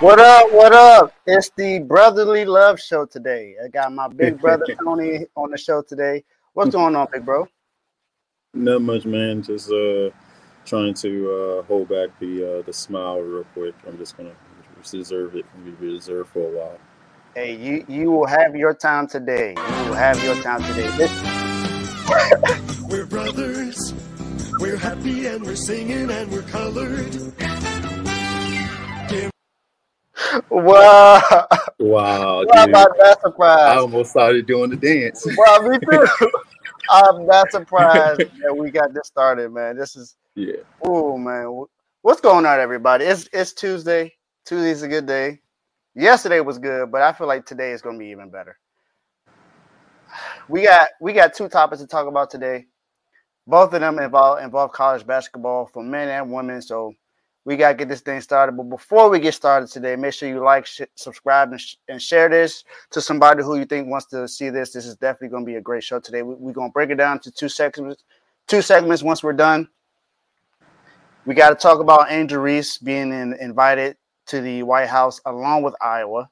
What up? What up? It's the Brotherly Love Show today. I got my big brother Tony on the show today. What's going on, big bro? Not much, man. Just uh, trying to uh, hold back the uh, the smile real quick. I'm just gonna reserve it and be reserved for a while. Hey, you you will have your time today. You will have your time today. Listen. We're brothers. We're happy and we're singing and we're colored. Wow. Wow, Wow. I'm not surprised. I almost started doing the dance. Well, me too. I'm not surprised that we got this started, man. This is Yeah. oh man. What's going on, everybody? It's it's Tuesday. Tuesday's a good day. Yesterday was good, but I feel like today is gonna be even better. We got we got two topics to talk about today. Both of them involve involve college basketball for men and women. So we got to get this thing started. But before we get started today, make sure you like, sh- subscribe, and, sh- and share this to somebody who you think wants to see this. This is definitely going to be a great show today. We, we're going to break it down to two segments. Two segments. Once we're done, we got to talk about Angel Reese being in, invited to the White House along with Iowa,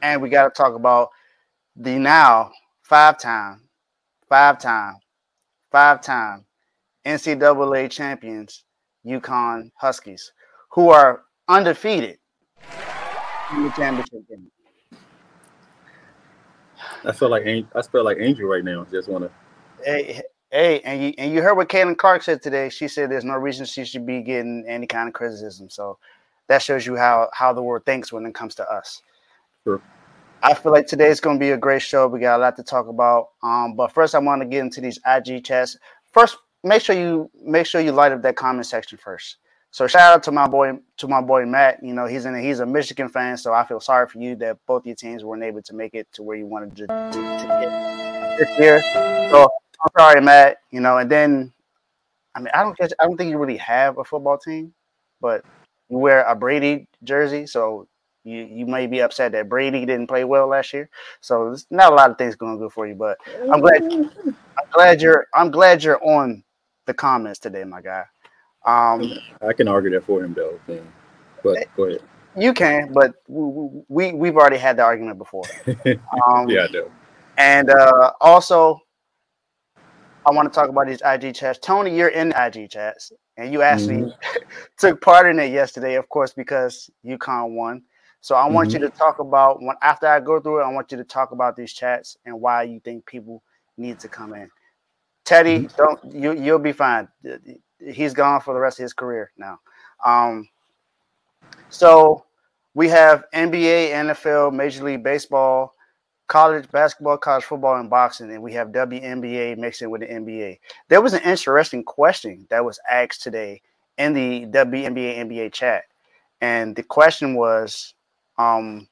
and we got to talk about the now five-time, five-time, five-time NCAA champions. UConn Huskies, who are undefeated in the championship game. I feel like I feel like Angel right now. Just want to. Hey, hey, and you and you heard what Caitlin Clark said today. She said there's no reason she should be getting any kind of criticism. So that shows you how how the world thinks when it comes to us. Sure. I feel like today's going to be a great show. We got a lot to talk about. Um, but first, I want to get into these IG chats. First, make sure you make sure you light up that comment section first. So shout out to my boy to my boy Matt. You know he's in he's a Michigan fan, so I feel sorry for you that both your teams weren't able to make it to where you wanted to, to, to get this year. So I'm sorry, Matt. You know, and then I mean I don't guess I don't think you really have a football team, but you wear a Brady jersey, so you you may be upset that Brady didn't play well last year. So there's not a lot of things going good for you, but I'm glad I'm glad you're I'm glad you're on the comments today, my guy. Um, I can argue that for him though. But go ahead. you can, but we, we we've already had the argument before. Um, Yeah, I know. And uh, also, I want to talk about these IG chats. Tony, you're in the IG chats, and you actually took part in it yesterday, of course, because UConn won. So I want you to talk about when after I go through it, I want you to talk about these chats and why you think people need to come in. Teddy, don't you? You'll be fine. He's gone for the rest of his career now. Um, so we have NBA, NFL, Major League Baseball, college basketball, college football, and boxing, and we have WNBA mixing with the NBA. There was an interesting question that was asked today in the WNBA NBA chat, and the question was, um,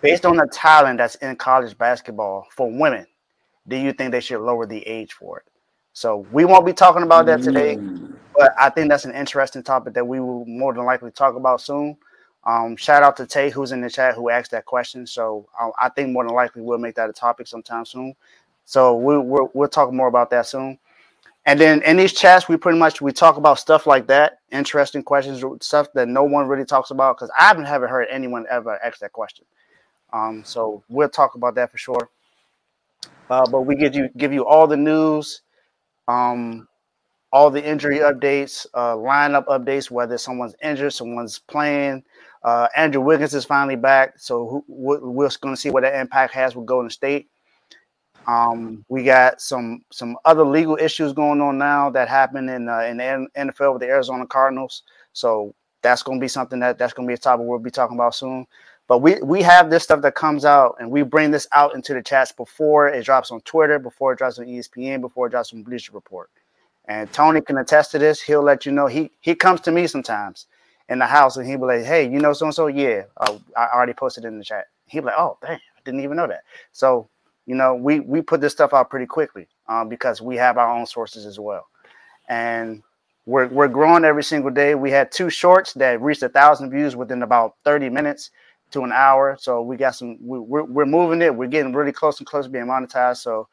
based on the talent that's in college basketball for women, do you think they should lower the age for it? So we won't be talking about that today, Mm. but I think that's an interesting topic that we will more than likely talk about soon. Um, shout out to Tay, who's in the chat, who asked that question. So uh, I think more than likely we'll make that a topic sometime soon. So we'll, we'll we'll talk more about that soon. And then in these chats, we pretty much we talk about stuff like that, interesting questions, stuff that no one really talks about because I haven't haven't heard anyone ever ask that question. Um, so we'll talk about that for sure. Uh, but we give you give you all the news, um, all the injury updates, uh, lineup updates, whether someone's injured, someone's playing. Uh, Andrew Wiggins is finally back, so who, we're, going to see what that impact has with Golden State. Um, we got some some other legal issues going on now that happened in uh, in the NFL with the Arizona Cardinals. So that's going to be something that that's going to be a topic we'll be talking about soon. But we we have this stuff that comes out, and we bring this out into the chats before it drops on Twitter, before it drops on ESPN, before it drops on Bleacher Report. And Tony can attest to this. He'll let you know. He he comes to me sometimes in the house, and he'll be like, "Hey, you know so and so? Yeah, uh, I already posted in the chat." He'll be like, "Oh, dang, I didn't even know that." So you know, we we put this stuff out pretty quickly um, because we have our own sources as well, and we're we're growing every single day. We had two shorts that reached a thousand views within about thirty minutes to an hour. So we got some. We, we're we're moving it. We're getting really close and close to being monetized. So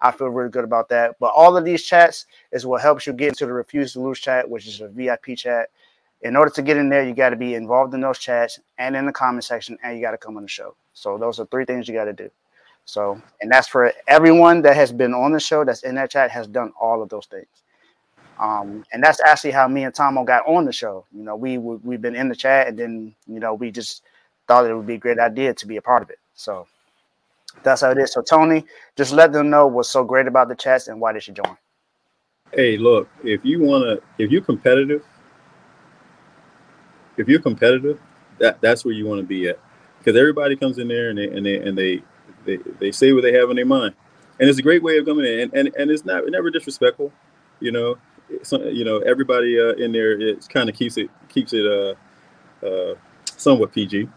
I feel really good about that. But all of these chats is what helps you get into the Refuse to Lose chat, which is a VIP chat. in order to get in there, you got to be involved in those chats and in the comment section, and you got to come on the show. So those are three things you got to do. So, and that's for everyone that has been on the show that's in that chat has done all of those things. Um, and that's actually how me and Tomo got on the show. You know, we we've been in the chat, and then you know we just thought it would be a great idea to be a part of it. So that's how it is. So Tony, just let them know what's so great about the chats and why they should join. Hey, look, if you wanna, if you're competitive, if you're competitive, that that's where you want to be at, because everybody comes in there and they and they and they they, they say what they have in their mind, and it's a great way of coming in, and and, and it's not never disrespectful, you know. You know, everybody uh, in there it kind of keeps it keeps it uh, uh, somewhat PG,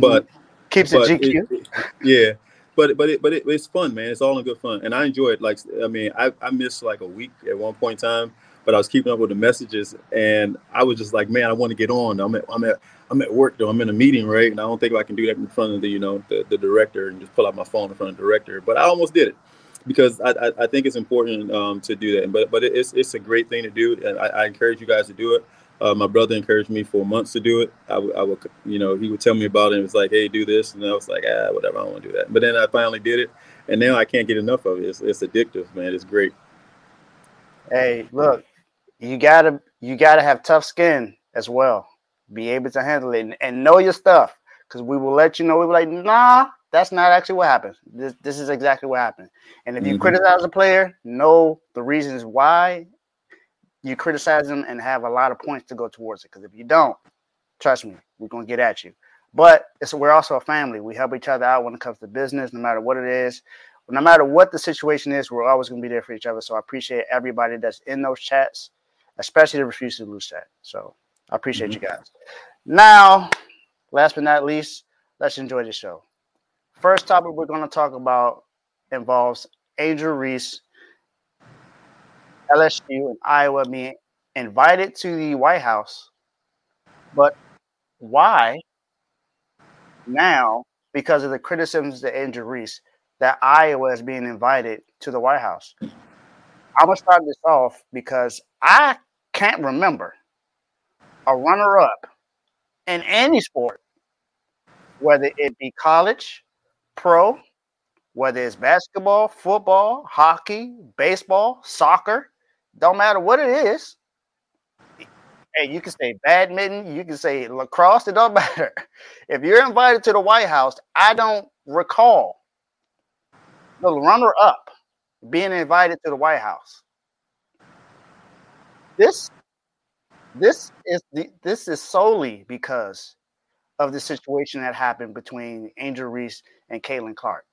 but keeps but it GQ. it- yeah, but but it, but it, it's fun, man. It's all in good fun, and I enjoy it. Like I mean, I I missed like a week at one point in time, but I was keeping up with the messages, and I was just like, man, I want to get on. I'm at I'm at I'm at work though. I'm in a meeting, right? And I don't think I can do that in front of the you know the, the director and just pull out my phone in front of the director. But I almost did it because I, I, I think it's important um, to do that. But but it's it's a great thing to do, and I, I encourage you guys to do it. Uh, my brother encouraged me for months to do it. I would, you know, he would tell me about it. and It was like, hey, do this, and I was like, ah, whatever, I don't want to do that. But then I finally did it, and now I can't get enough of it. It's, it's addictive, man. It's great. Hey, look, you gotta you gotta have tough skin as well. Be able to handle it and, and know your stuff. Because we will let you know. We will like, nah, that's not actually what happened. This this is exactly what happened. And if you Mhm. criticize a player, know the reasons why you criticize them and have a lot of points to go towards it. Because if you don't, trust me, we're gonna get at you. But it's we're also a family. We help each other out when it comes to business, no matter what it is. No matter what the situation is, we're always gonna be there for each other. So I appreciate everybody that's in those chats, especially the refuse to lose chat. So I appreciate you guys. Now, last but not least, let's enjoy the show. First topic we're going to talk about involves Angel Reese, LSU, and Iowa being invited to the White House. But why now, because of the criticisms of Angel Reese, that Iowa is being invited to the White House? I'm going to start this off because I can't remember a runner up in any sport, whether it be college, pro, whether it's basketball, football, hockey, baseball, soccer, don't matter what it is. Hey, you can say badminton, you can say lacrosse, it don't matter. If you're invited to the White House, I don't recall the runner up being invited to the White House. This this is the this is solely because of the situation that happened between Angel Reese and Caitlin Clark.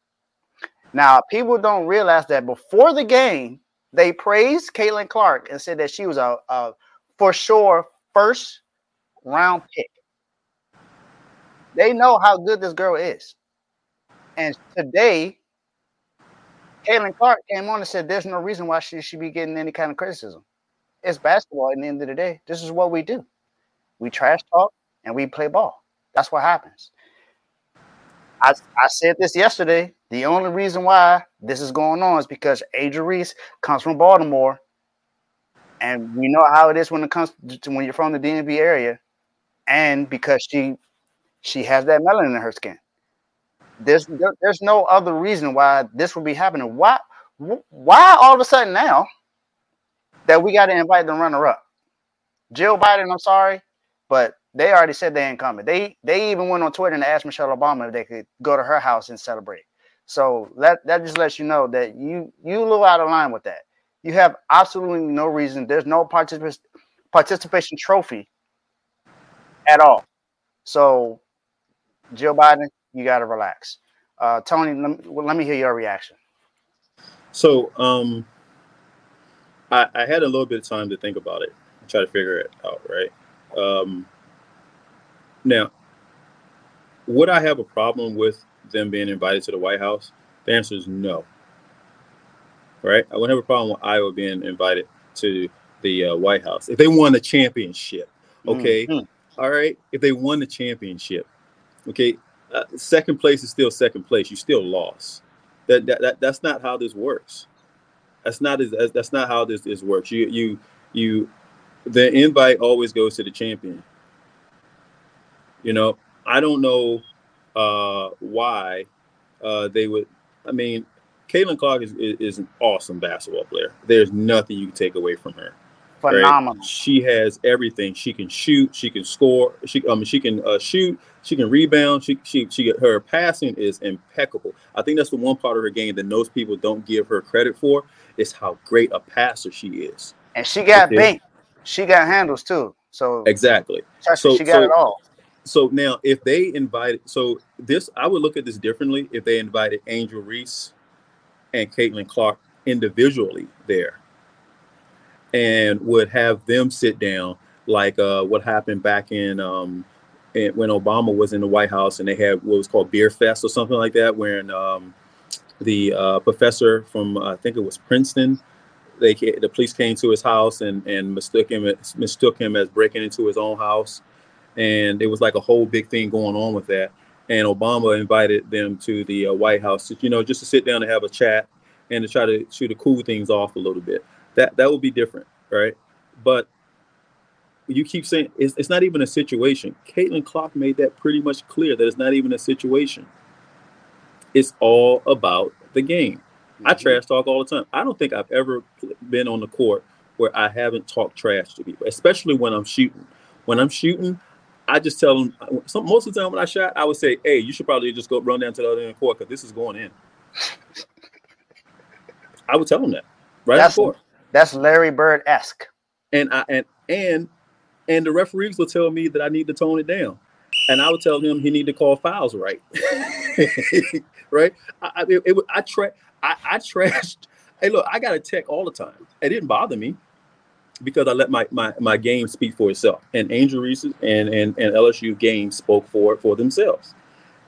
Now, people don't realize that before the game, they praised Caitlin Clark and said that she was a, a for sure first round pick. They know how good this girl is. And today, Caitlin Clark came on and said there's no reason why she should be getting any kind of criticism. It's basketball at the end of the day. This is what we do. We trash talk and we play ball. That's what happens. I, I said this yesterday. The only reason why this is going on is because Adria Reese comes from Baltimore, and we know how it is when it comes to when you're from the DMV area, and because she she has that melanin in her skin. There's there, there's no other reason why this would be happening. Why why all of a sudden now that we got to invite the runner up? Jill Biden, I'm sorry, but they already said they ain't coming. They they even went on Twitter and asked Michelle Obama if they could go to her house and celebrate. So that that just lets you know that you you a little out of line with that. You have absolutely no reason. There's no particip- participation trophy at all. So Joe Biden, you got to relax. Uh, Tony, let me, let me hear your reaction. So, um, I, I had a little bit of time to think about it, try to figure it out. Right. Um, now, would I have a problem with them being invited to the White House? The answer is no. Right? I wouldn't have a problem with Iowa being invited to the uh, White House if they won the championship. Okay. Mhm. All right. If they won the championship, okay. Uh, second place is still second place. You still lost. That, that, that that's not how this works. That's not as that's not how this this works. You you you the invite always goes to the champion. You know, I don't know uh, why uh, they would. I mean, Caitlin Clark is, is, is an awesome basketball player. There's nothing you can take away from her. Phenomenal. Right? She has everything. She can shoot. She can score. She mean she can uh, shoot. She can rebound. She she she her passing is impeccable. I think that's the one part of her game that most people don't give her credit for is how great a passer she is. And she got bait. She got handles too. So exactly. So she got so, it all. So now, if they invited, so this I would look at this differently if they invited Angel Reese and Caitlin Clark individually there and would have them sit down like uh, what happened back in, um, when Obama was in the White House and they had what was called Beer Fest or something like that, when um, the uh, professor from I think it was Princeton, they the police came to his house and and mistook him mistook him as breaking into his own house, and it was like a whole big thing going on with that. And Obama invited them to the uh, White House, you know, just to sit down and have a chat and to try to shoot to cool things off a little bit that that would be different, right? But you keep saying it's, it's not even a situation. Caitlin Clark made that pretty much clear that it's not even a situation. It's all about the game. Mm-hmm. I trash talk all the time. I don't think I've ever been on the court where I haven't talked trash to people, especially when I'm shooting. When I'm shooting, I just tell them. Some, most of the time when I shot, I would say, "Hey, you should probably just go run down to the other end of the court because this is going in." I would tell them that right that's, before. That's Larry Bird esque. And I and and and the referees will tell me that I need to tone it down, and I would tell him he need to call fouls right. right? I I, it, it, I, tra- I I trashed. Hey, look, I got a tech all the time. It didn't bother me because I let my, my, my game speak for itself. And Angel Reese and, and, and LSU game spoke for for themselves.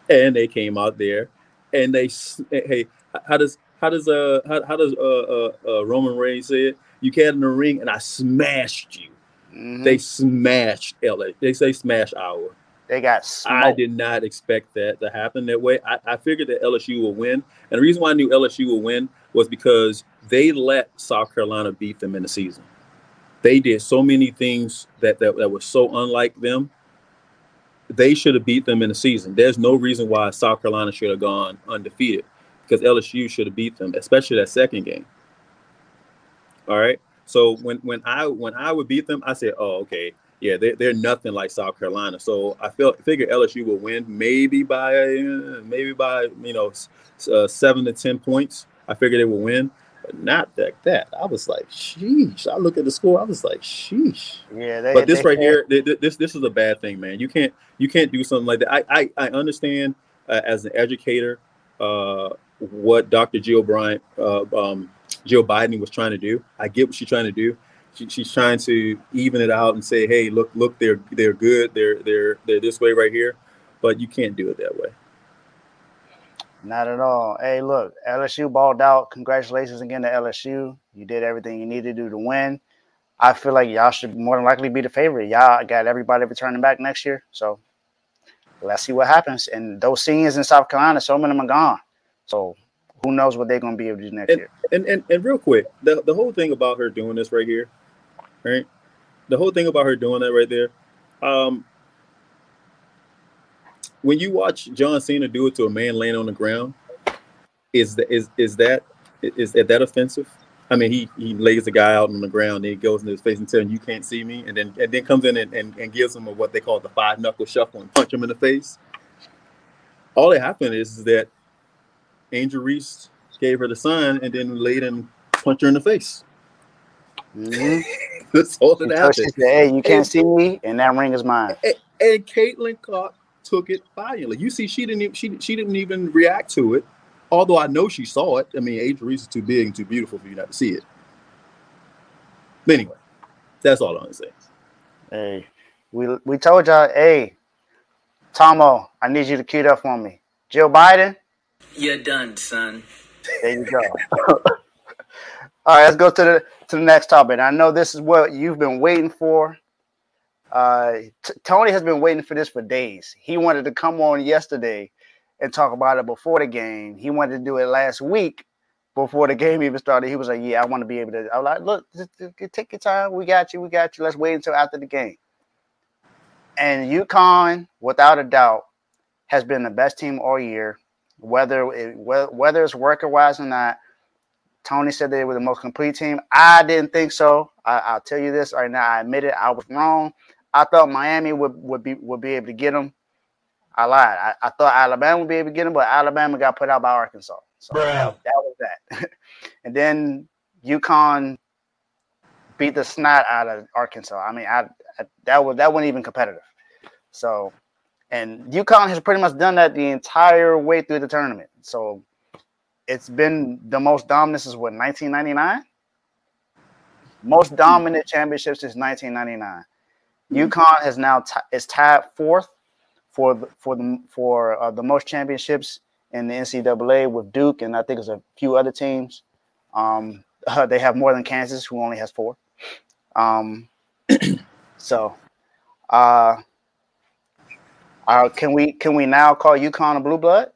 And they came out there and they hey, how does how does uh how, how does uh, uh, uh Roman Reigns say it? You came in the ring and I smashed you. Mm-hmm. They smashed LA. They say smash hour. They got smoked. I did not expect that to happen that way. I, I figured that LSU will win. And the reason why I knew LSU will win was because they let South Carolina beat them in the season. They did so many things that, that, that were so unlike them. They should have beat them in the season. There's no reason why South Carolina should have gone undefeated because LSU should have beat them, especially that second game. All right. So when when I when I would beat them, I said, "Oh, okay, yeah, they're, they're nothing like South Carolina." So I felt figured LSU would win, maybe by maybe by you know uh, seven to ten points. I figured they would win, not like that. I was like, "Sheesh!" I look at the score, I was like, "Sheesh." Yeah, they, but this right here, this this is a bad thing, man. You can't you can't do something like that. I I, I understand uh, as an educator. Uh, what Dr. Jill Bryant, uh, um, Jill Biden was trying to do. I get what she's trying to do. She, she's trying to even it out and say, "Hey, look, look, they're they're good. They're they're they're this way right here," but you can't do it that way. Not at all. Hey, look, LSU balled out. Congratulations again to LSU. You did everything you needed to do to win. I feel like y'all should more than likely be the favorite. Y'all got everybody returning back next year, so let's see what happens. And those seniors in South Carolina, some of them are gone. So who knows what they're going to be able to do next and, year. And, and and real quick, the the whole thing about her doing this right here, right? The whole thing about her doing that right there, um, when you watch John Cena do it to a man laying on the ground, is that is is that is that, that offensive? I mean, he he lays the guy out on the ground, and he goes in his face and tells him, "You can't see me," and then and then comes in and, and, and gives him a, what they call the five knuckle shuffle and punch him in the face. All that happened is, is that Angel Reese gave her the sign and then laid and punched her in the face. Mm-hmm. That's all that happened. Said, hey, you can't and, see me, and that ring is mine. And, and Caitlin Clark took it violently. You see, she didn't even, she she didn't even react to it. Although I know she saw it. I mean, Age Reese is too big and too beautiful for you not to see it. But anyway, that's all I'm gonna say. Hey, we we told y'all, hey, Tomo, I need you to cue up for me. Joe Biden, you're done, son. There you go. All right, let's go to the to the next topic. I know this is what you've been waiting for. Uh, Tony has been waiting for this for days. He wanted to come on yesterday and talk about it before the game. He wanted to do it last week before the game even started, he was like, "Yeah, I want to be able to." I was like, "Look, just, just take your time. We got you. We got you. Let's wait until after the game." And UConn, without a doubt, has been the best team all year. Whether it, whether it's worker wise or not, Tony said they were the most complete team. I didn't think so. I, will tell you this right now. I admit it. I was wrong. I thought Miami would, would be would be able to get them. I lied. I, I thought Alabama would be able to get them, but Alabama got put out by Arkansas. So that, that was that. and then UConn beat the snot out of Arkansas. I mean, I, I that was that wasn't even competitive. So, and UConn has pretty much done that the entire way through the tournament. So, it's been the most dominant since what 1999. Most dominant championship since 1999. Mm-hmm. UConn has now t- is tied fourth for the, for the for uh, the most championships in the NCAA with Duke, and I think there's a few other teams. Um, uh, they have more than Kansas, who only has four. Um, so, uh, uh, can we can we now call UConn a blue blood?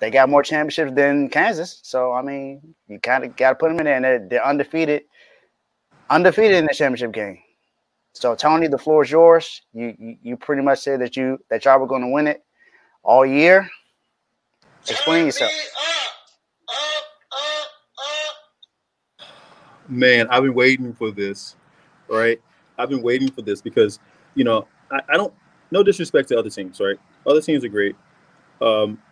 They got more championships than Kansas, so I mean, you kind of got to put them in there, and they're, they're undefeated, undefeated in the championship game. So Tony, the floor is yours. You you, you pretty much said that you that y'all were going to win it all year. Explain yourself. Man, I've been waiting for this, right? I've been waiting for this because, you know, I, I don't, no disrespect to other teams, right? Other teams are great. Um,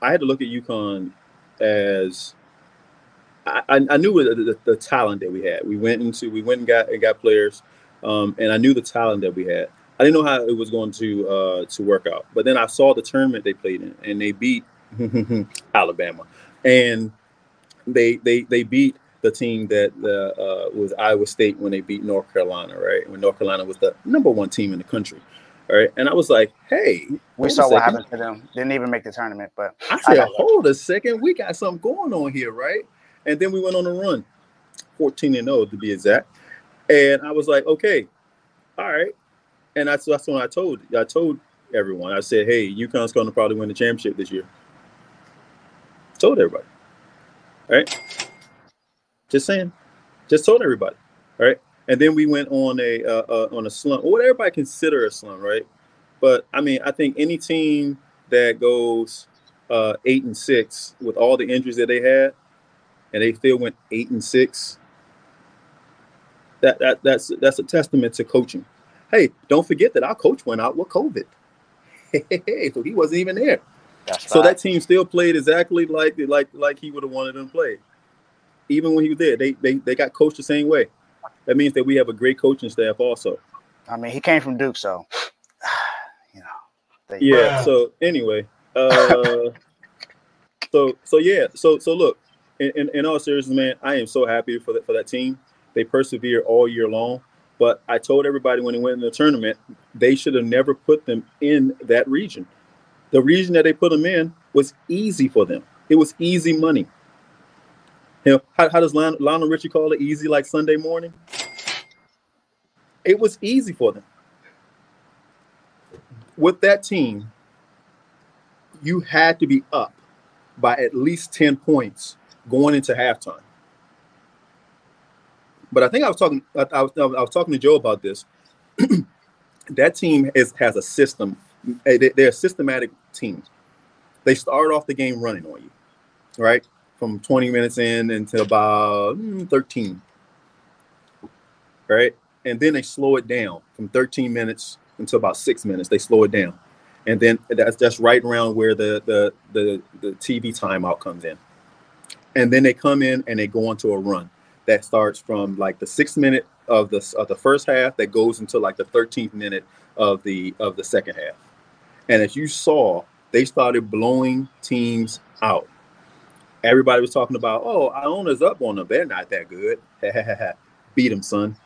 I had to look at UConn as I, I knew the, the, the, talent that we had. We went into, we went and got and got players, um, and I knew the talent that we had. I didn't know how it was going to uh, to work out. But then I saw the tournament they played in, and they beat Alabama, and they they they beat the team that uh, was Iowa State when they beat North Carolina, right? When North Carolina was the number one team in the country, right? And I was like, hey, we saw what happened to them. Didn't even make the tournament, but I said, I hold a second, we got something going on here, right? And then we went on a run, fourteen and 0 to be exact. And I was like, okay, all right, and that's that's when I told I told everyone. I said, "Hey, UConn's going to probably win the championship this year." Told everybody, right? Just saying, just told everybody, right? And then we went on a uh, uh, on a slump, what everybody consider a slump, right? But I mean, I think any team that goes uh, eight and six with all the injuries that they had, and they still went eight and six. That, that that's that's a testament to coaching Hey, don't forget that our coach went out with COVID. Hey, so he wasn't even there. That's so right. that team still played exactly like like like he would have wanted them to play. Even when he was there, they, they they got coached the same way. That means that we have a great coaching staff also. I mean, he came from Duke, so you know. They, yeah. So anyway, uh, so so yeah, so so look, in, in, in all seriousness, man, I am so happy for that for that team. They persevere all year long. But I told everybody when they went in the tournament, they should have never put them in that region. The region that they put them in was easy for them. It was easy money. You know, how, how does Lionel, Lionel Richie call it? Easy like Sunday morning? It was easy for them. With that team, you had to be up by at least 10 points going into halftime. But I think I was talking. I, I, was, I was talking to Joe about this. that team is, has a system. They're systematic teams. They start off the game running on you, right? From 20 minutes in until about mm, 13, right? And then they slow it down from 13 minutes until about six minutes. They slow it down, and then that's that's right around where the the the, the TV timeout comes in. And then they come in and they go into a run that starts from like the sixth minute of the of the first half that goes into like the 13th minute of the of the second half. And as you saw, they started blowing teams out. Everybody was talking about, oh, Iona's up on them. They're not that good. Beat them, son.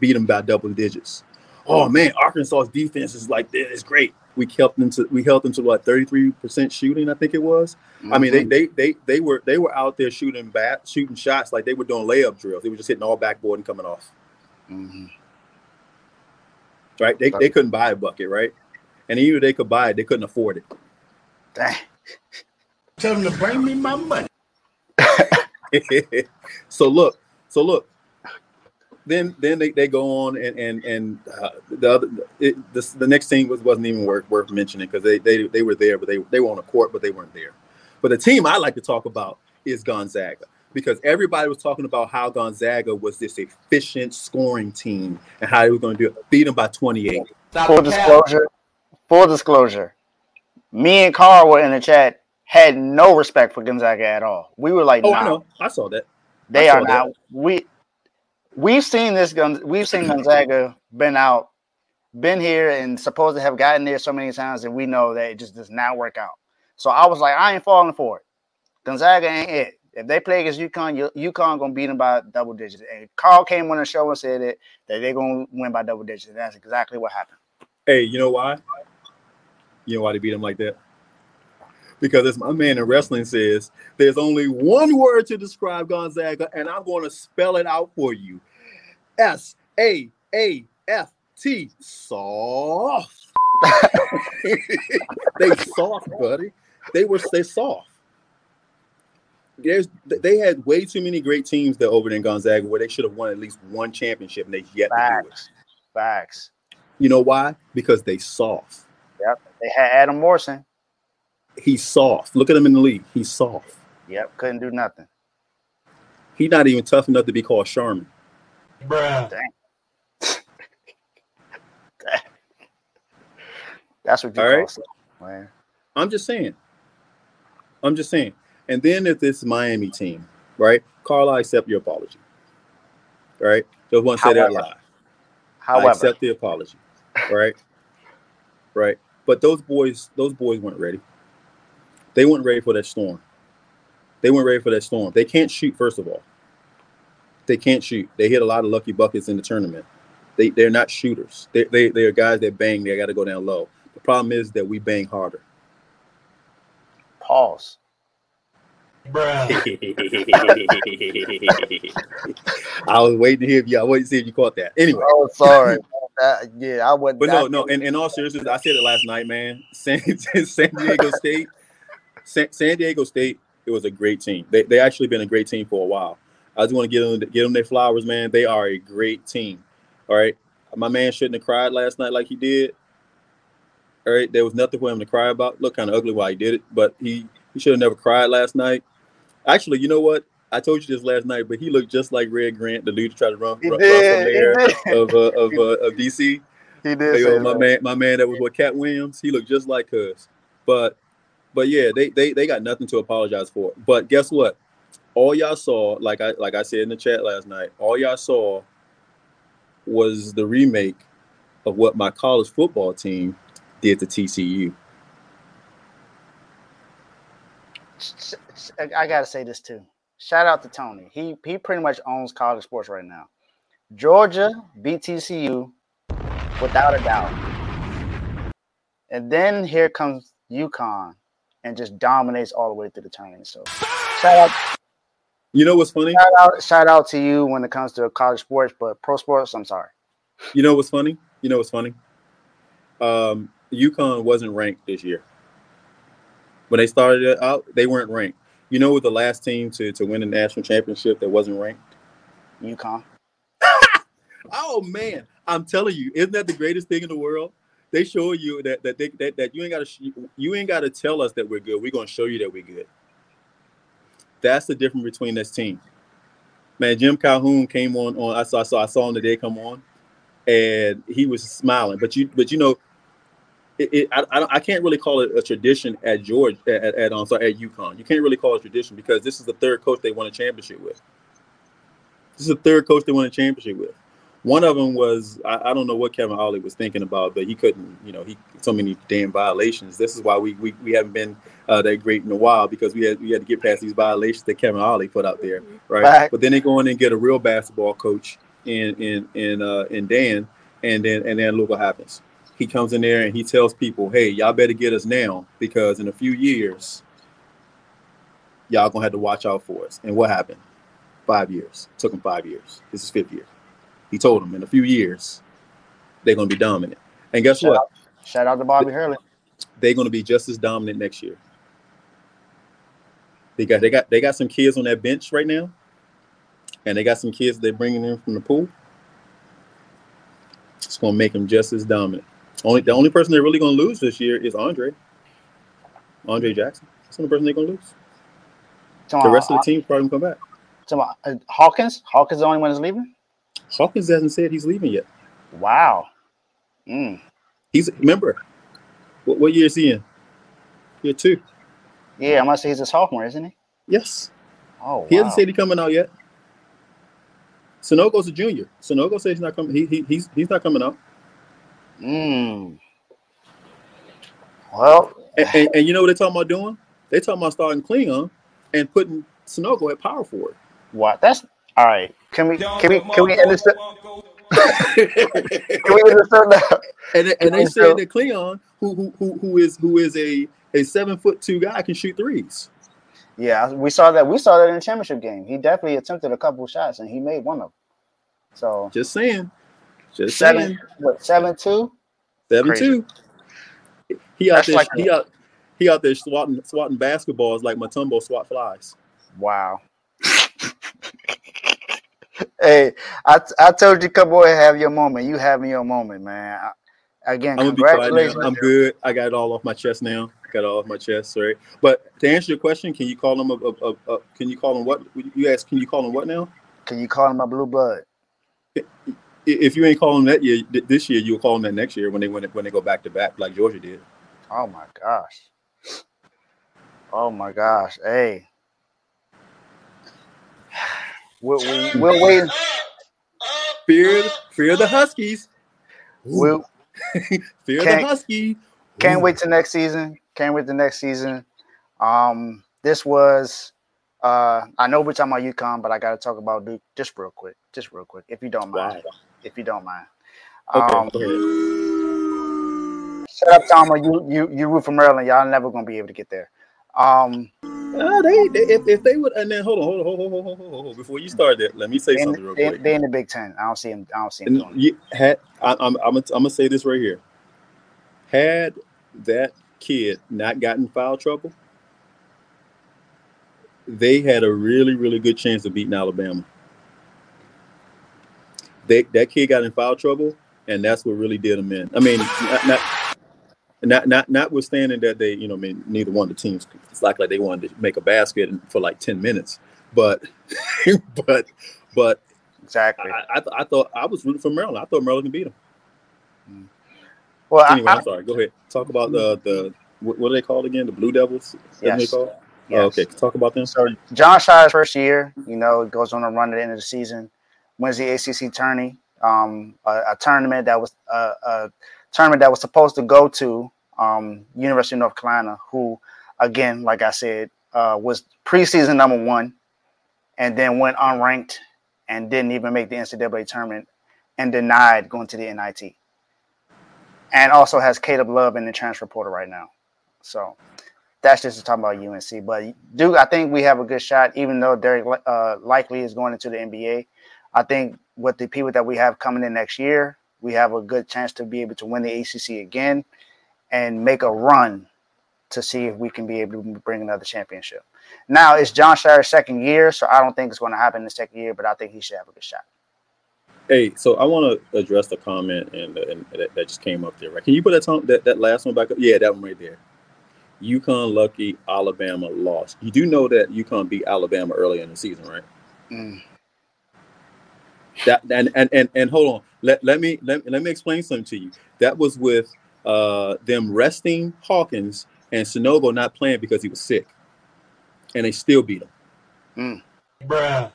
Beat them by double digits. Oh man, Arkansas's defense is like this. It's great we kept them to we held them to what 33% shooting i think it was mm-hmm. i mean they, mm-hmm. they they they were they were out there shooting bat shooting shots like they were doing layup drills they were just hitting all backboard and coming off mm-hmm. right they, they couldn't buy a bucket right and even they could buy it they couldn't afford it Dang. Tell them to bring me my money. so look, so look. Then then they, they go on and and and uh, the other it, this, the next team was wasn't even worth worth mentioning because they, they they were there but they they were on the court but they weren't there. But the team I like to talk about is Gonzaga because everybody was talking about how Gonzaga was this efficient scoring team and how they were going to do it, beat them by 28. Full disclosure. Full disclosure. Me and Carl were in the chat. Had no respect for Gonzaga at all. We were like, Oh, nah, I know. I saw that. they I are saw not. We we've seen this gun. We've seen Gonzaga been out, been here, and supposed to have gotten there so many times, and we know that it just does not work out. So I was like, I ain't falling for it. Gonzaga ain't it. If they play against UConn, UConn gonna beat them by double digits. And Carl came on the show and said it that they're gonna win by double digits. And that's exactly what happened. Hey, you know why? You know why they beat them like that? Because as my man in wrestling says, there's only one word to describe Gonzaga, and I'm going to spell it out for you. S A A F T. Soft. they soft, buddy. They were they soft. There's they had way too many great teams that over in Gonzaga where they should have won at least one championship, and they yet to do it. Facts. Facts. You know why? Because they soft. Yep. They had Adam Morrison. He's soft. Look at him in the league. He's soft. Yep. Couldn't do nothing. He's not even tough enough to be called Sherman. Bruh. That's what you All call right. stuff, man. I'm just saying. I'm just saying. And then if this Miami team, right? Carl, I accept your apology. Right? Just want to say that However- I accept the apology. Right? right. But those boys, those boys weren't ready. They weren't ready for that storm. They weren't ready for that storm. They can't shoot, first of all. They can't shoot. They hit a lot of lucky buckets in the tournament. They they're not shooters. They they they are guys that bang, they gotta go down low. The problem is that we bang harder. pause. Bruh. I was waiting to hear if you. I waited to see if you caught that. Anyway, Oh, sorry. Uh, yeah, I would. but no, no. In, in all seriousness, I said it last night, man. San, San Diego State, San, San Diego State. It was a great team. They they actually been a great team for a while. I just want to give them give them their flowers, man. They are a great team. All right, my man shouldn't have cried last night like he did. All right, there was nothing for him to cry about. Looked kind of ugly while he did it, but he he should have never cried last night. Actually, you know what? I told you this last night, but he looked just like Red Grant, the dude who tried to run, run, did, run for mayor of uh, of uh, of DC. He did Hey, yo, my that. man, my man, that was what Katt Williams. He looked just like us, but but yeah, they they they got nothing to apologize for. But guess what? All y'all saw, like I like I said in the chat last night, all y'all saw was the remake of what my college football team did to TCU. I gotta say this too. Shout out to Tony. He he pretty much owns college sports right now. Georgia beat TCU without a doubt, and then here comes UConn and just dominates all the way through the tournament. So shout out, You know what's funny? shout out, shout out to you when it comes to college sports, but pro sports, I'm sorry. You know what's funny? You know what's funny? Um, UConn wasn't ranked this year. When they started out, they weren't ranked. You know what the last team to, to win the national championship that wasn't ranked? UConn. Oh man, I'm telling you, isn't that the greatest thing in the world? They show you that that they, that, that you ain't got to you ain't got to tell us that we're good. We're gonna show you that we're good. That's the difference between this team. Man, Jim Calhoun came on on I saw I saw I saw him today come on, and he was smiling. But you but you know, it, it I, I I can't really call it a tradition at George at at, um, sorry, at UConn. You can't really call it tradition because this is the third coach they won a championship with. This is the third coach they won a championship with. One of them was I, I don't know what Kevin Ollie was thinking about, but he couldn't, you know, he so many damn violations. This is why we we, we haven't been uh, that great in a while because we had we had to get past these violations that Kevin Ollie put out there, right? Right. But then they go in and get a real basketball coach in in in uh, in Dan, and then and then look what happens. He comes in there and he tells people, "Hey, y'all better get us now because in a few years, y'all gonna have to watch out for us." And what happened? Five years. took him five years. This is fifth year. He told them in a few years they're going to be dominant. And guess Shout what? out, shout out to Bobby Hurley. They're going to be just as dominant next year. They got they got they got some kids on that bench right now, and they got some kids they're bringing in from the pool. It's gonna make them just as dominant. Only the only person they're really gonna lose this year is Andre. Andre Jackson. That's the only person they're gonna lose. The rest of the team probably gonna come back. So, uh, Hawkins, Hawkins is the only one that's leaving. Hawkins hasn't said he's leaving yet. Wow. Mm. He's remember what, what year is he in? Year two. Yeah, I must say he's a sophomore, isn't he? Yes. Oh, wow. He hasn't said he's coming out yet. Sanogo's a junior. Sanogo says he's not coming. He, he he's he's not coming out. Mm. Well, And, and, and you know what they're talking about doing? They're talking about starting Clingan and putting Sanogo at power forward. what? That's all right. Can we can we can we understand? Can we understand that? And they, and they And said that Clingan, who who who who is who is a a seven foot two guy, can shoot threes. Yeah, we saw that. We saw that in the championship game. He definitely attempted a couple shots and he made one of them. So Just saying, just seven, saying, what seven two? seven Crazy. two. He out That's there, like he out, he out there swatting swatting basketballs like Mutombo swat flies. Wow. Hey, I I told you, come boy, have your moment. You having your moment, man. I- Again, I'm congratulations. I'm good. I got it all off my chest now. Got it all off my chest. Sorry, but to answer your question, can you call him a, a, a, a can you call him what? You asked, can you call him what now? Can you call him a blue blood? If you ain't calling him that year, this year you'll call him that next year when they when they, when they go back to back like Georgia did. Oh my gosh. Oh my gosh. Hey. We're, we, we're waiting. Fear, fear the Huskies. We Fear the Husky. can't wait to next season. Can't wait to next season. Um, this was uh I know we're talking about UConn, but I gotta talk about Duke just real quick. Just real quick, if you don't mind. Wow. If you don't mind. Okay, Um, shut up, Tom. You you you root for Maryland. Y'all never gonna be able to get there. Um, Uh, they, they if, if they would and then hold on, hold on, hold on, hold on, hold on, hold on. Before you start that, let me say something real they, quick. they in the Big Ten. I don't see him. I don't see him doing you had I, I'm I'm gonna, I'm gonna say this right here. Had that kid not gotten foul trouble, they had a really really good chance of beating Alabama. They that kid got in foul trouble, and that's what really did them in. I mean, not not not, not notwithstanding that they, you know, I mean, neither one of the teams. It's like like they wanted to make a basket for like ten minutes, but but but Exactly. I, I, I thought I was rooting for Maryland. I thought Maryland could beat them. well, Anyway, I, am sorry. Go ahead. Talk about the the what, what are they called again? The Blue Devils. Yes. yes. Oh, okay. Talk about them. So Jon Scheyer's first year, you know, goes on a run at the end of the season, wins the ACC tourney, um, a, a tournament that was a, a tournament that was supposed to go to um, University of North Carolina, who, again, like I said, uh, was preseason number one, and then went unranked and didn't even make the NCAA tournament and denied going to the NIT, and also has Caleb Love in the transfer portal right now. So that's just talking about UNC. But Duke, I think we have a good shot, even though Dereck uh, Lively is going into the NBA. I think with the people that we have coming in next year, we have a good chance to be able to win the ACC again and make a run to see if we can be able to bring another championship. Now it's Jon Scheyer's second year, so I don't think it's going to happen in the second year, but I think he should have a good shot. Hey, so I want to address the comment and, and that, that just came up there. Right? Can you put that, that that last one back up? Yeah, that one right there. UConn lucky, Alabama lost. You do know that UConn beat Alabama early in the season, right? Mm. That and and and, and hold on. Let, let me let, let me explain something to you. That was with uh, them resting Hawkins and Sanogo not playing because he was sick, and they still beat him. Bruh.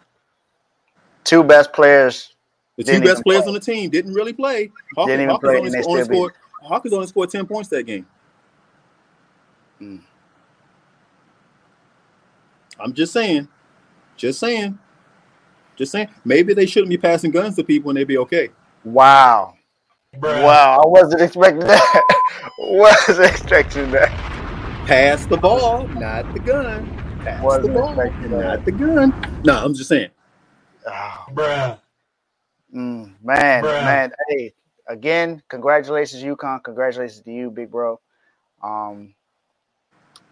Two best players. The 2 best players play. on the team didn't really play. Hawkins, Didn't even Hawkins play, only, and only scored. Hawkins only scored ten points that game. Mm. I'm just saying, just saying, just saying. Maybe they shouldn't be passing guns to people and they'd be okay. Wow. Bruh. Wow. I wasn't expecting that. wasn't expecting that. Pass the ball, not the gun. Pass Wasn't the ball, not the gun. No, I'm just saying. Oh, Bruh. mm, man, Bruh. man. Hey, again, congratulations, UConn. Congratulations to you, big bro. Um,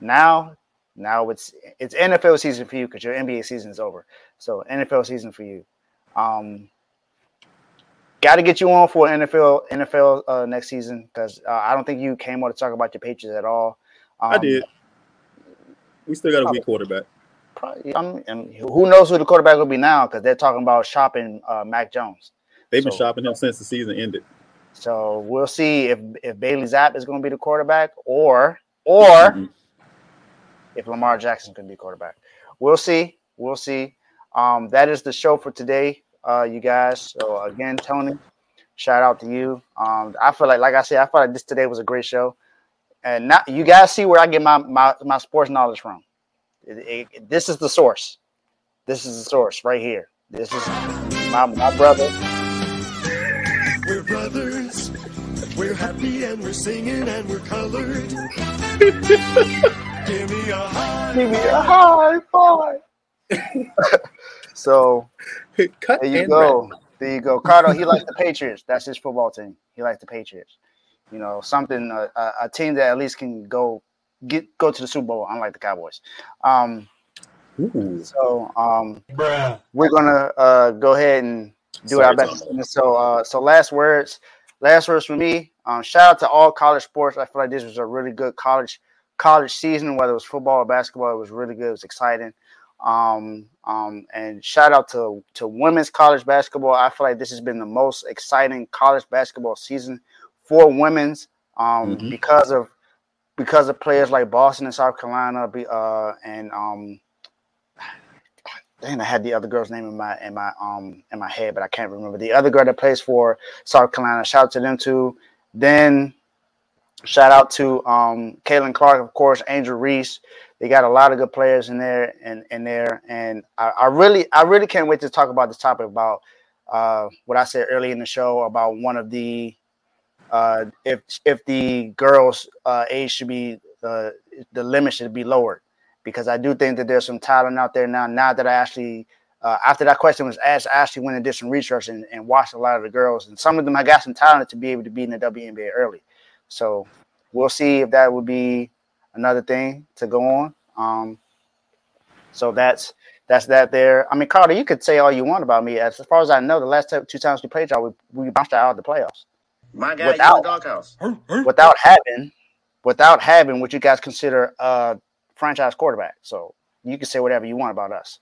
now Now it's it's NFL season for you because your NBA season is over. So NFL season for you. Um, Got to get you on for NFL NFL uh, next season because uh, I don't think you came on to talk about your Patriots at all. Um, I did. We still got a weak quarterback. Probably, um, and who knows who the quarterback will be now because they're talking about shopping uh, Mac Jones. They've been shopping him since the season ended. So we'll see if if Bailey Zappe is going to be the quarterback or or. If Lamar Jackson can be quarterback. We'll see. We'll see. Um, that is the show for today uh, you guys. So again, Tony, shout out to you. Um, I feel like, like I said, I feel like this today was a great show, and now you guys see where I get my my, my sports knowledge from. It, it, this is the source. This is the source right here. This is my my brother. We're brothers. We're happy and we're singing and we're colored. Give me a high. Give me a high five. so Cut there you go. There you go. Cardo, he likes the Patriots. That's his football team. He likes the Patriots. You know, something a, a, team that at least can go get go to the Super Bowl, unlike the Cowboys. Um, so um, Bruh. we're gonna uh, go ahead and do Sorry, our best. So uh, so last words, last words for me. Um, shout out to all college sports. I feel like this was a really good college college season, whether it was football or basketball. It was really good. It was exciting. Um, um, and shout out to to women's college basketball. I feel like this has been the most exciting college basketball season for women's um, mm-hmm. because of because of players like Boston and South Carolina, uh, and um, then I had the other girl's name in my in my um in my head, but I can't remember the other girl that plays for South Carolina. Shout out to them too. Then shout out to um Caitlin Clark, of course, Angel Reese. They got a lot of good players in there and in, in there, and I, I, really, I really can't wait to talk about this topic about uh, what I said early in the show about one of the uh, if if the girls' uh, age should be uh, the limit should be lowered because I do think that there's some talent out there now. Now that I actually uh, after that question was asked, I actually went and did some research and, and watched a lot of the girls, and some of them I got some talent to be able to be in the WNBA early. So we'll see if that would be another thing to go on. Um, so that's that's that there. I mean, Carter, you could say all you want about me. As far as I know, the last two times we played y'all, we, we bounced out of the playoffs. My guy, without, doghouse. Without having, without having what you guys consider a franchise quarterback. So you can say whatever you want about us.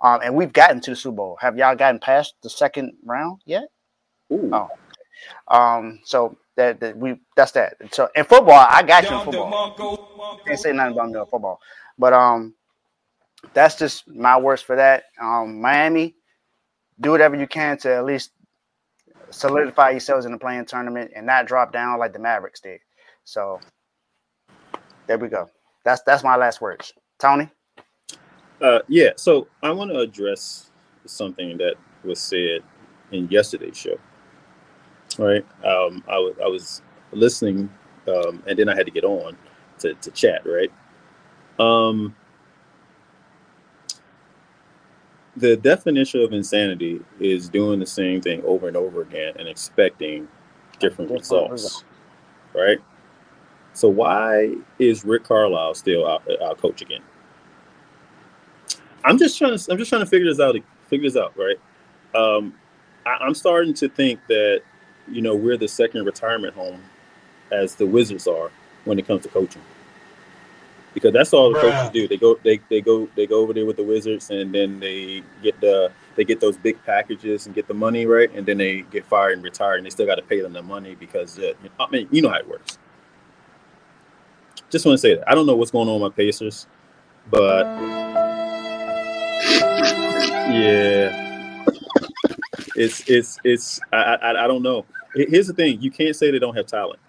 Um, and we've gotten to the Super Bowl. Have y'all gotten past the second round yet? Ooh. Oh. Um, so that, that we that's that. So in football, I got you in football. Can't say nothing about no football, but um, that's just my words for that. Um, Miami, do whatever you can to at least solidify yourselves in the play-in tournament and not drop down like the Mavericks did. So there we go. That's that's my last words. Tony. Uh, yeah. So I want to address something that was said in yesterday's show right? Um, I, w- I was listening, um, and then I had to get on to, to chat, right? Um, the definition of insanity is doing the same thing over and over again and expecting different results, right? So why is Rick Carlisle still our, our coach again? I'm just trying to I'm just trying to figure this out. Figure this out, right? Um, I, I'm starting to think that you know, we're the second retirement home as the Wizards are when it comes to coaching. Because that's all the Bruh. coaches do. They go they, they go they go over there with the Wizards and then they get the they get those big packages and get the money right and then they get fired and retired and they still got to pay them the money because uh, I mean you know how it works. Just want to say that I don't know what's going on with my Pacers, but yeah, it's it's it's I, I I don't know. Here's the thing: you can't say they don't have talent.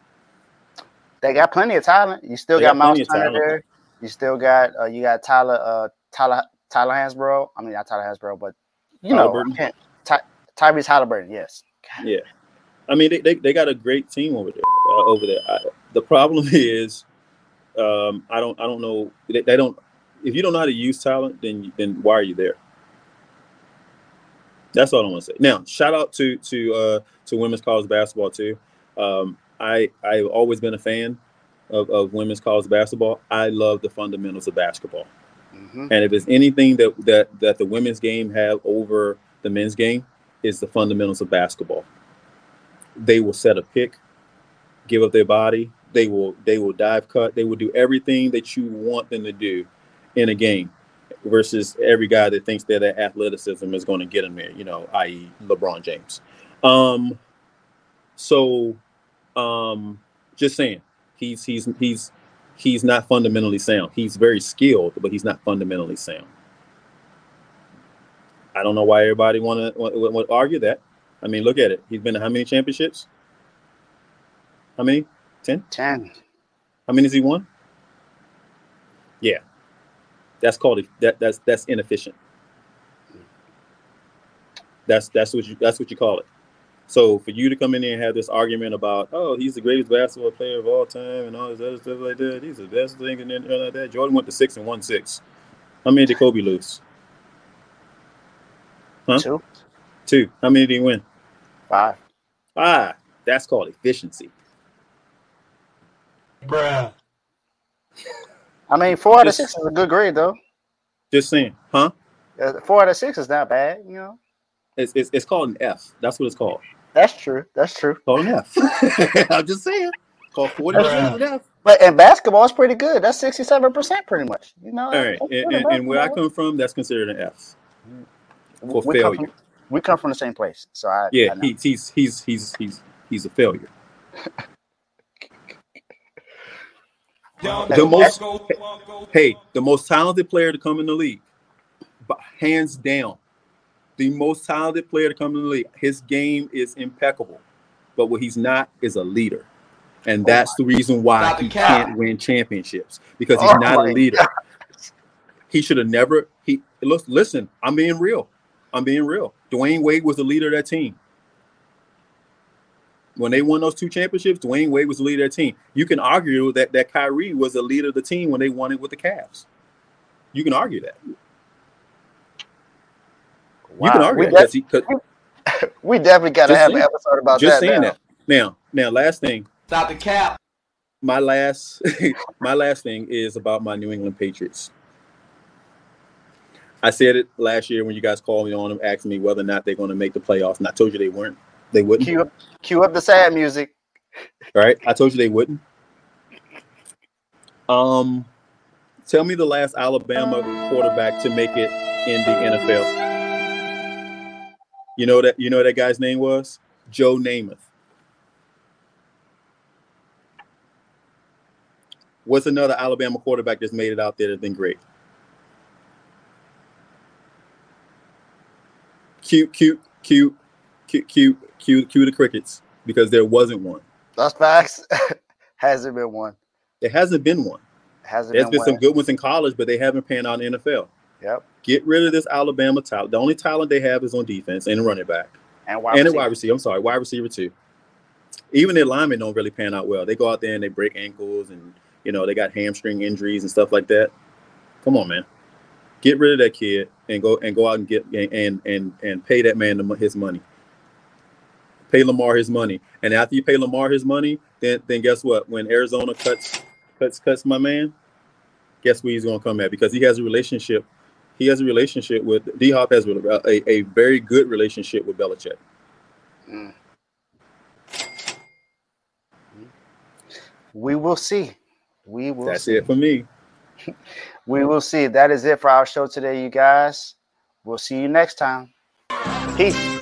They got plenty of talent. You still got, got Miles Turner there. You still got uh, you got Tyler uh, Tyler Tyler Hansbrough. I mean not Tyler Hansbrough, but you know Ty, Tyrese Haliburton. Yes. Yeah, I mean they, they, they got a great team over there. Uh, over there. I, the problem is, um, I don't I don't know. They, they don't. If you don't know how to use talent, then then why are you there? That's all I want to say. Now, shout out to to uh, to women's college basketball too. Um, I I've always been a fan. of, of women's college basketball, I love the fundamentals of basketball. Mm-hmm. And if it's anything that, that that the women's game have over the men's game, is the fundamentals of basketball. They will set a pick, give up their body. They will they will dive cut. They will do everything that you want them to do in a game versus every guy that thinks that their athleticism is going to get them there, you know, i.e. LeBron James. Um, so um, just saying, he's he's he's he's not fundamentally sound. He's very skilled, but he's not fundamentally sound. I don't know why everybody want to want to argue that. I mean, look at it. He's been to how many championships? How many? Ten. Ten. How many has he won? Yeah, that's called that. That's that's inefficient. That's that's what you that's what you call it. So for you to come in there and have this argument about, oh, he's the greatest basketball player of all time and all this other stuff like that, he's the best thing and then like that. Jordan went to six and one six. How many did Kobe lose? Huh? Two. Two. How many did he win? Five. Five. That's called efficiency. Bruh. I mean, four out of six is a good grade, though. Just saying, huh? Four out of six is not bad, you know. It's, it's, it's called an F. That's what it's called. That's true. That's true. Called an F. I'm just saying. Called 40 percent F. But in basketball, it's pretty good. That's 67 percent, pretty much. You know. All right, and, and, and, where I come from, that's considered an F mm-hmm. for we failure. Come from, we come from the same place, so I. Yeah, I he, he's he's he's he's he's a failure. the most, hey, the most talented player to come in the league, but hands down, the most talented player to come in the league. His game is impeccable, but what he's not is a leader, and oh that's the reason why he can't win championships because he's oh not a leader. God. He should have never. He look. Listen, I'm being real. I'm being real. Dwyane Wade was the leader of that team. When they won those two championships, Dwyane Wade was the leader of that team. You can argue that that Kyrie was the leader of the team when they won it with the Cavs. You can argue that. Wow. You can argue we that. Def- we definitely got to have saying, an episode about just that. Just saying now. that. Now, now, last thing. Stop the cap. My last, my last thing is about my New England Patriots. I said it last year when you guys called me on them, asking me whether or not they're going to make the playoffs, and I told you they weren't. They wouldn't. Cue up, cue up the sad music. All right, I told you they wouldn't. Um, tell me the last Alabama quarterback to make it in the NFL. You know that you know that guy's name was Joe Namath. What's another Alabama quarterback that's made it out there that's been great? cute, cute, cute, cute, cute, cute, cute the crickets because there wasn't one. That's facts. hasn't been one. There hasn't been one. Hasn't There's been, been some good ones in college, but they haven't panned out in the NFL. Yep. Get rid of this Alabama talent. The only talent they have is on defense and running back. And wide and receiver. wide receiver. I'm sorry, wide receiver too. Even their linemen don't really pan out well. They go out there and they break ankles and you know they got hamstring injuries and stuff like that. Come on, man get rid of that kid and go and go out and get and and and pay that man his money. Pay Lamar his money, and after you pay Lamar his money, then then guess what? When Arizona cuts cuts cuts my man, guess where he's going to come at? Because he has a relationship. He has a relationship with D Hop has a, a, a, very good relationship with Belichick. Mm. We will see. We will. That's see. it for me. we will see. That is it for our show today, you guys. We'll see you next time. Peace.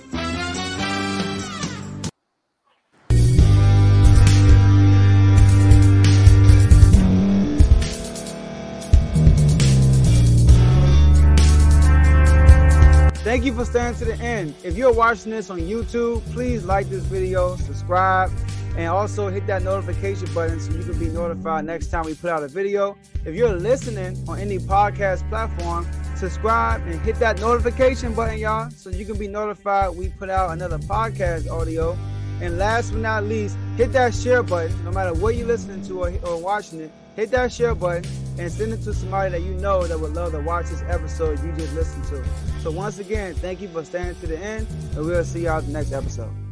Thank you for staying to the end. If you're watching this on YouTube, please like this video, subscribe, and also hit that notification button so you can be notified next time we put out a video. If you're listening on any podcast platform, subscribe and hit that notification button, y'all, so you can be notified we put out another podcast audio. And last but not least, hit that share button, no matter what you're listening to or, or watching it. Hit that share button and send it to somebody that you know that would love to watch this episode you just listened to. So once again, thank you for staying to the end, and we'll see y'all the next episode.